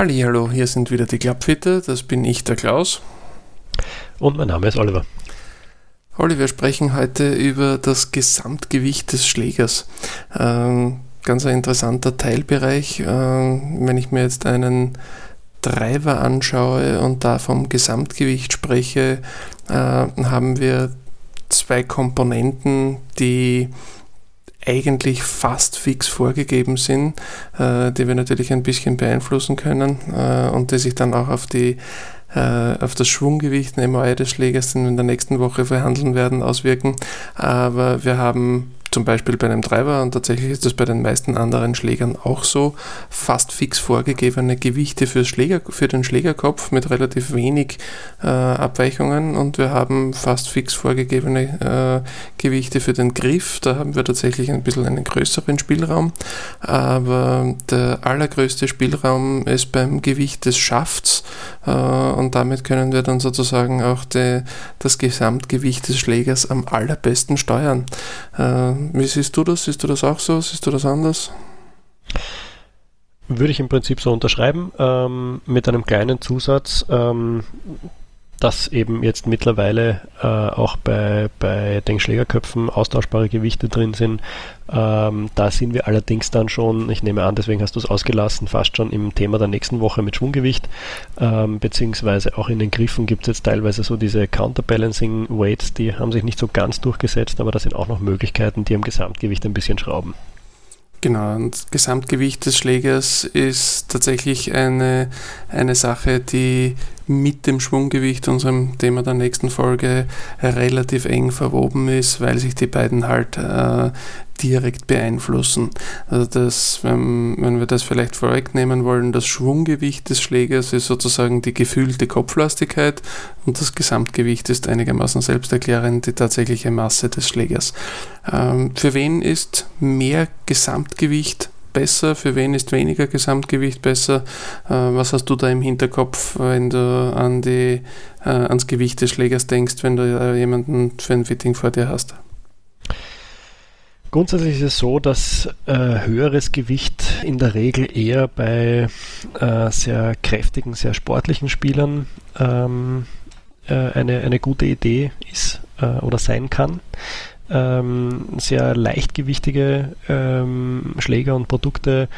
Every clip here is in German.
Hallo, hier sind wieder die Klappfitter, das bin ich, der Klaus. Und mein Name ist Oliver. Olli, wir sprechen heute über das Gesamtgewicht des Schlägers. Ähm, ganz ein interessanter Teilbereich. Ähm, wenn ich mir jetzt einen Driver anschaue und da vom Gesamtgewicht spreche, äh, haben wir zwei Komponenten, die eigentlich fast fix vorgegeben sind, äh, die wir natürlich ein bisschen beeinflussen können äh, und die sich dann auch auf die äh, auf das Schwunggewicht MOI des Schlägers in der nächsten Woche verhandeln werden, auswirken. Aber wir haben zum Beispiel bei einem Treiber und tatsächlich ist das bei den meisten anderen Schlägern auch so, fast fix vorgegebene Gewichte fürs Schläger, für den Schlägerkopf mit relativ wenig äh, Abweichungen. Und wir haben fast fix vorgegebene äh, Gewichte für den Griff. Da haben wir tatsächlich ein bisschen einen größeren Spielraum, aber der allergrößte Spielraum ist beim Gewicht des Schafts und damit können wir dann sozusagen auch die, das Gesamtgewicht des Schlägers am allerbesten steuern. Äh, wie siehst du das? Siehst du das auch so? Siehst du das anders? Würde ich im Prinzip so unterschreiben, ähm, mit einem kleinen Zusatz. Ähm, dass eben jetzt mittlerweile äh, auch bei, bei den Schlägerköpfen austauschbare Gewichte drin sind. Ähm, da sind wir allerdings dann schon, ich nehme an, deswegen hast du es ausgelassen, fast schon im Thema der nächsten Woche mit Schwunggewicht, ähm, beziehungsweise auch in den Griffen gibt es jetzt teilweise so diese Counterbalancing Weights, die haben sich nicht so ganz durchgesetzt, aber da sind auch noch Möglichkeiten, die am Gesamtgewicht ein bisschen schrauben. Genau, und Gesamtgewicht des Schlägers ist tatsächlich eine, eine Sache, die mit dem Schwunggewicht, unserem Thema der nächsten Folge, relativ eng verwoben ist, weil sich die beiden halt äh, direkt beeinflussen. Also das, wenn, wenn wir das vielleicht vorwegnehmen wollen, das Schwunggewicht des Schlägers ist sozusagen die gefühlte Kopflastigkeit und das Gesamtgewicht ist einigermaßen selbsterklärend die tatsächliche Masse des Schlägers. Ähm, für wen ist mehr Gesamtgewicht besser, für wen ist weniger Gesamtgewicht besser? Äh, was hast du da im Hinterkopf, wenn du an die, äh, ans Gewicht des Schlägers denkst, wenn du äh, jemanden für ein Fitting vor dir hast? Grundsätzlich ist es so, dass äh, höheres Gewicht in der Regel eher bei äh, sehr kräftigen, sehr sportlichen Spielern ähm, äh, eine, eine gute Idee ist oder sein kann ähm, sehr leichtgewichtige ähm, Schläger und Produkte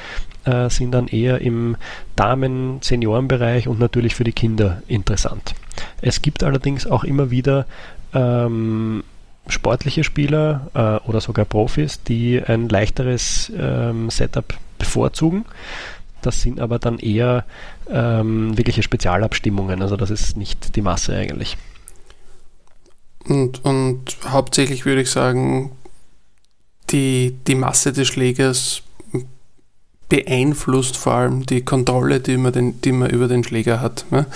äh, sind dann eher im Damen-Seniorenbereich und natürlich für die Kinder interessant. Es gibt allerdings auch immer wieder ähm, sportliche Spieler äh, oder sogar Profis, die ein leichteres ähm, Setup bevorzugen. Das sind aber dann eher ähm, wirkliche Spezialabstimmungen, also das ist nicht die Masse eigentlich. Und, und hauptsächlich würde ich sagen, die, die Masse des Schlägers beeinflusst vor allem die Kontrolle, die man, den, die man über den Schläger hat. Ne?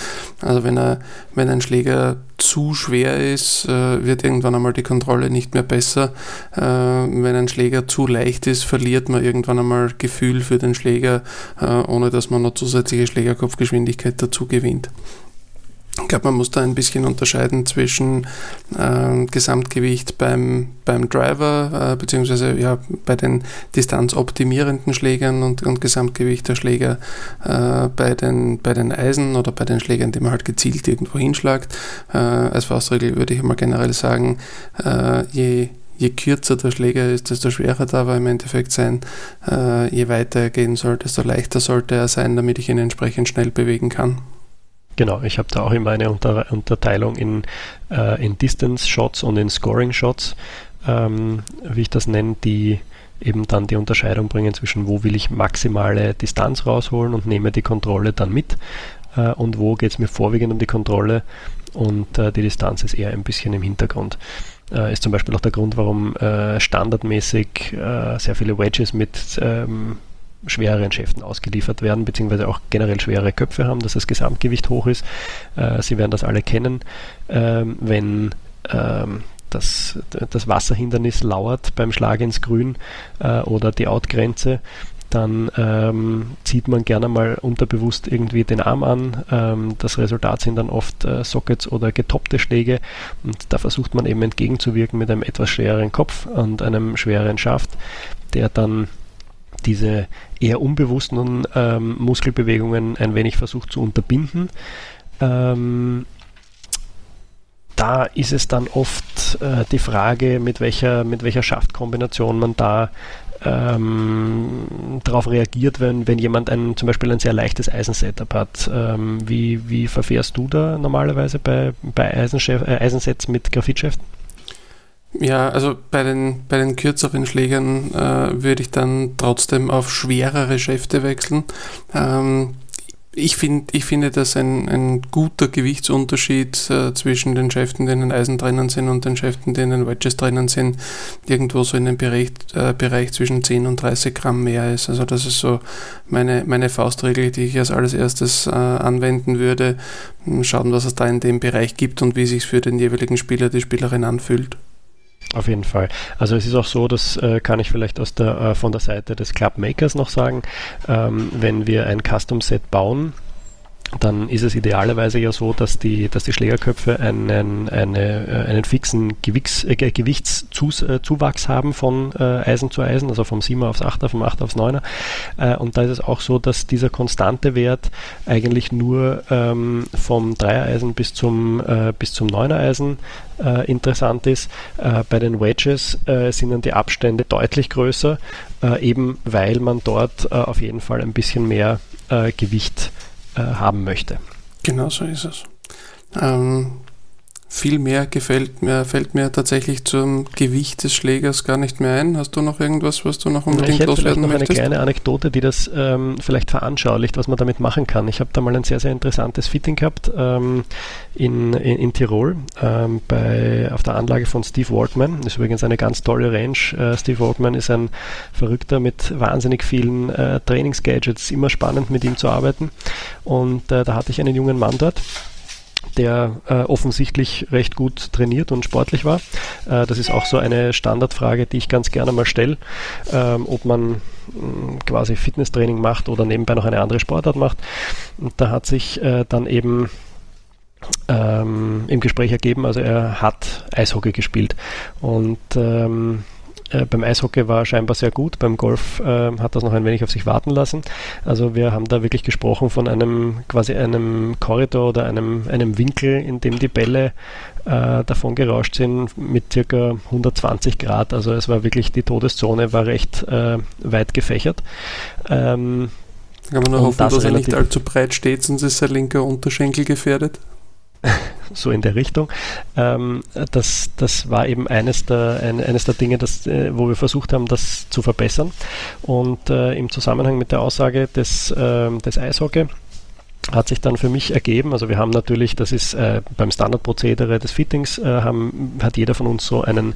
Also wenn, er, wenn ein Schläger zu schwer ist, äh, wird irgendwann einmal die Kontrolle nicht mehr besser. Äh, wenn ein Schläger zu leicht ist, verliert man irgendwann einmal Gefühl für den Schläger, äh, ohne dass man noch zusätzliche Schlägerkopfgeschwindigkeit dazu gewinnt. Ich glaube, man muss da ein bisschen unterscheiden zwischen äh, Gesamtgewicht beim, beim Driver, äh, beziehungsweise ja, bei den distanzoptimierenden Schlägern und, und Gesamtgewicht der Schläger äh, bei, den, bei den Eisen oder bei den Schlägern, die man halt gezielt irgendwo hinschlagt. Äh, als Faustregel würde ich immer generell sagen, äh, je je kürzer der Schläger ist, desto schwerer darf er im Endeffekt sein. Äh, je weiter er gehen soll, desto leichter sollte er sein, damit ich ihn entsprechend schnell bewegen kann. Genau, ich habe da auch immer eine Unter Unterteilung in, äh, in Distance Shots und in Scoring Shots, ähm, wie ich das nenne, die eben dann die Unterscheidung bringen zwischen wo will ich maximale Distanz rausholen und nehme die Kontrolle dann mit äh, und wo geht es mir vorwiegend um die Kontrolle und äh, die Distanz ist eher ein bisschen im Hintergrund. Äh, ist zum Beispiel auch der Grund, warum äh, standardmäßig äh, sehr viele Wedges mit ähm, schwereren Schäften ausgeliefert werden, beziehungsweise auch generell schwere Köpfe haben, dass das Gesamtgewicht hoch ist. Äh, Sie werden das alle kennen. Ähm, wenn ähm, das, das Wasserhindernis lauert beim Schlag ins Grün äh, oder die Outgrenze, dann ähm, zieht man gerne mal unterbewusst irgendwie den Arm an. Ähm, das Resultat sind dann oft äh, Sockets oder getoppte Schläge und da versucht man eben entgegenzuwirken mit einem etwas schwereren Kopf und einem schwereren Schaft, der dann diese eher unbewussten ähm, Muskelbewegungen ein wenig versucht zu unterbinden. Ähm, da ist es dann oft äh, die Frage, mit welcher, mit welcher Schaftkombination man da ähm, darauf reagiert, wenn, wenn jemand ein, zum Beispiel ein sehr leichtes Eisensetup hat. Ähm, wie, wie verfährst du da normalerweise bei, bei äh, Eisensets mit Graphitschäften? Ja, also bei den, bei den kürzeren Schlägern äh, würde ich dann trotzdem auf schwerere Schäfte wechseln. Ähm, ich, find, ich finde das ein, ein guter Gewichtsunterschied äh, zwischen den Schäften, denen Eisen drinnen sind und den Schäften, denen Wedges drinnen sind, irgendwo so in dem Bereich, äh, Bereich zwischen 10 und 30 Gramm mehr ist. Also das ist so meine, meine Faustregel, die ich als allererstes äh, anwenden würde. Schauen, was es da in dem Bereich gibt und wie sich für den jeweiligen Spieler, die Spielerin anfühlt. Auf jeden Fall. Also es ist auch so, das äh, kann ich vielleicht aus der, äh, von der Seite des Club Makers noch sagen, ähm, wenn wir ein Custom Set bauen, dann ist es idealerweise ja so, dass die, dass die Schlägerköpfe einen, eine, äh, einen fixen Gewichts, äh, Gewichtszuwachs äh, haben von äh, Eisen zu Eisen, also vom 7er aufs 8er, vom 8er aufs 9er. Äh, und da ist es auch so, dass dieser konstante Wert eigentlich nur ähm, vom 3er Eisen bis zum, äh, bis zum 9er Eisen interessant ist. bei den Wedges sind dann die Abstände deutlich größer, eben weil man dort auf jeden Fall ein bisschen mehr Gewicht äh, haben möchte. Genau so ist es. Ähm, viel mehr gefällt mir, fällt mir tatsächlich zum Gewicht des Schlägers gar nicht mehr ein. Hast du noch irgendwas, was du noch unbedingt ich hätte loswerden noch möchtest? eine kleine Anekdote, die das ähm, vielleicht veranschaulicht, was man damit machen kann. Ich habe da mal ein sehr, sehr interessantes Fitting gehabt ähm, in, in, in, Tirol ähm, bei, auf der Anlage von Steve Waltman. Das ist übrigens eine ganz tolle Range. Äh, Steve Waltman ist ein Verrückter mit wahnsinnig vielen äh, Trainingsgadgets. Immer spannend mit ihm zu arbeiten. Und äh, da hatte ich einen jungen Mann dort der äh, offensichtlich recht gut trainiert und sportlich war. Äh, das ist auch so eine Standardfrage, die ich ganz gerne mal stelle, ähm, ob man mh, mm, quasi Fitnesstraining macht oder nebenbei noch eine andere Sportart macht. Und da hat sich äh, dann eben ähm, im Gespräch ergeben, also er hat Eishockey gespielt und ähm, äh, beim Eishockey war scheinbar sehr gut, beim Golf äh, hat das noch ein wenig auf sich warten lassen. Also wir haben da wirklich gesprochen von einem quasi einem Korridor oder einem, einem Winkel, in dem die Bälle äh, davon gerauscht sind mit circa 120 Grad. Also es war wirklich, die Todeszone war recht äh, weit gefächert. Ähm, kann man nur hoffen, das dass er nicht allzu breit steht, sonst ist sein linker Unterschenkel gefährdet. so in der Richtung. Ähm, das, das war eben eines der, ein, eines der Dinge, das, äh, wo wir versucht haben, das zu verbessern. Und äh, im Zusammenhang mit der Aussage des, äh, des Eishockey hat sich dann für mich ergeben, also wir haben natürlich, das ist äh, beim Standardprozedere des Fittings, äh, haben, hat jeder von uns so einen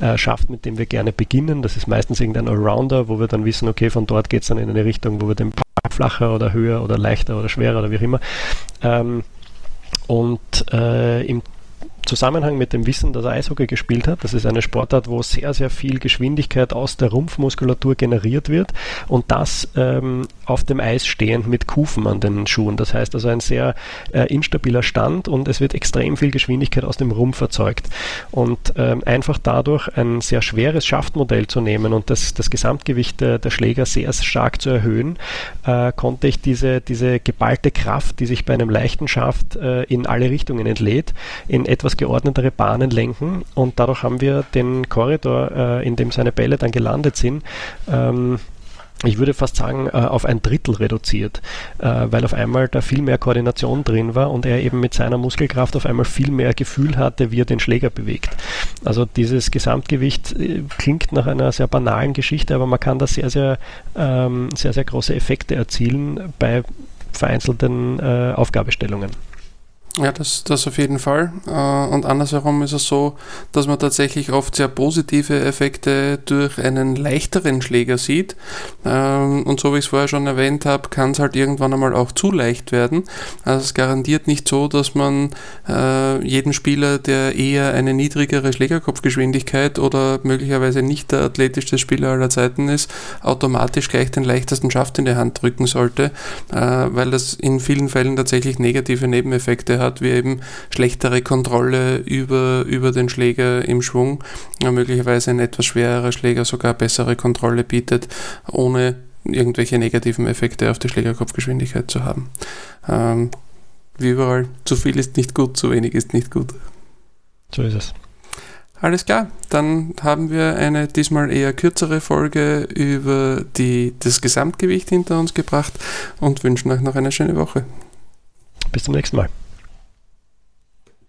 äh, Schaft, mit dem wir gerne beginnen. Das ist meistens irgendein Allrounder, wo wir dann wissen, okay, von dort geht es dann in eine Richtung, wo wir den flacher oder höher oder leichter oder schwerer oder wie auch immer ähm, und äh, im Zusammenhang mit dem Wissen, dass er Eishockey gespielt hat, das ist eine Sportart, wo sehr, sehr viel Geschwindigkeit aus der Rumpfmuskulatur generiert wird und das ähm, auf dem Eis stehend mit Kufen an den Schuhen. Das heißt also ein sehr äh, instabiler Stand und es wird extrem viel Geschwindigkeit aus dem Rumpf erzeugt. Und ähm, einfach dadurch ein sehr schweres Schaftmodell zu nehmen und das, das Gesamtgewicht der, der Schläger sehr stark zu erhöhen, äh, konnte ich diese, diese geballte Kraft, die sich bei einem leichten Schaft äh, in alle Richtungen entlädt, in etwas etwas geordnetere Bahnen lenken und dadurch haben wir den Korridor, äh, in dem seine Bälle dann gelandet sind, ähm, ich würde fast sagen, äh, auf ein Drittel reduziert, äh, weil auf einmal da viel mehr Koordination drin war und er eben mit seiner Muskelkraft auf einmal viel mehr Gefühl hatte, wie er den Schläger bewegt. Also dieses Gesamtgewicht äh, klingt nach einer sehr banalen Geschichte, aber man kann da sehr, sehr, ähm, sehr, sehr große Effekte erzielen bei vereinzelten Aufgabestellungen. Ja, das, das auf jeden Fall. Äh, und andersherum ist es so, dass man tatsächlich oft sehr positive Effekte durch einen leichteren Schläger sieht. Ähm, und so wie ich es vorher schon erwähnt habe, kann es halt irgendwann einmal auch zu leicht werden. Also es garantiert nicht so, dass man äh, jeden Spieler, der eher eine niedrigere Schlägerkopfgeschwindigkeit oder möglicherweise nicht der athletischste Spieler aller Zeiten ist, automatisch gleich den leichtesten Schaft in die Hand drücken sollte, äh, weil das in vielen Fällen tatsächlich negative Nebeneffekte hat hat, wie eben schlechtere Kontrolle über, über den Schläger im Schwung, ja, möglicherweise ein etwas schwererer Schläger sogar bessere Kontrolle bietet, ohne irgendwelche negativen Effekte auf die Schlägerkopfgeschwindigkeit zu haben. Ähm, wie überall, zu viel ist nicht gut, zu wenig ist nicht gut. So ist es. Alles klar, dann haben wir eine diesmal eher kürzere Folge über die, das Gesamtgewicht hinter uns gebracht und wünschen euch noch eine schöne Woche. Bis zum nächsten Mal.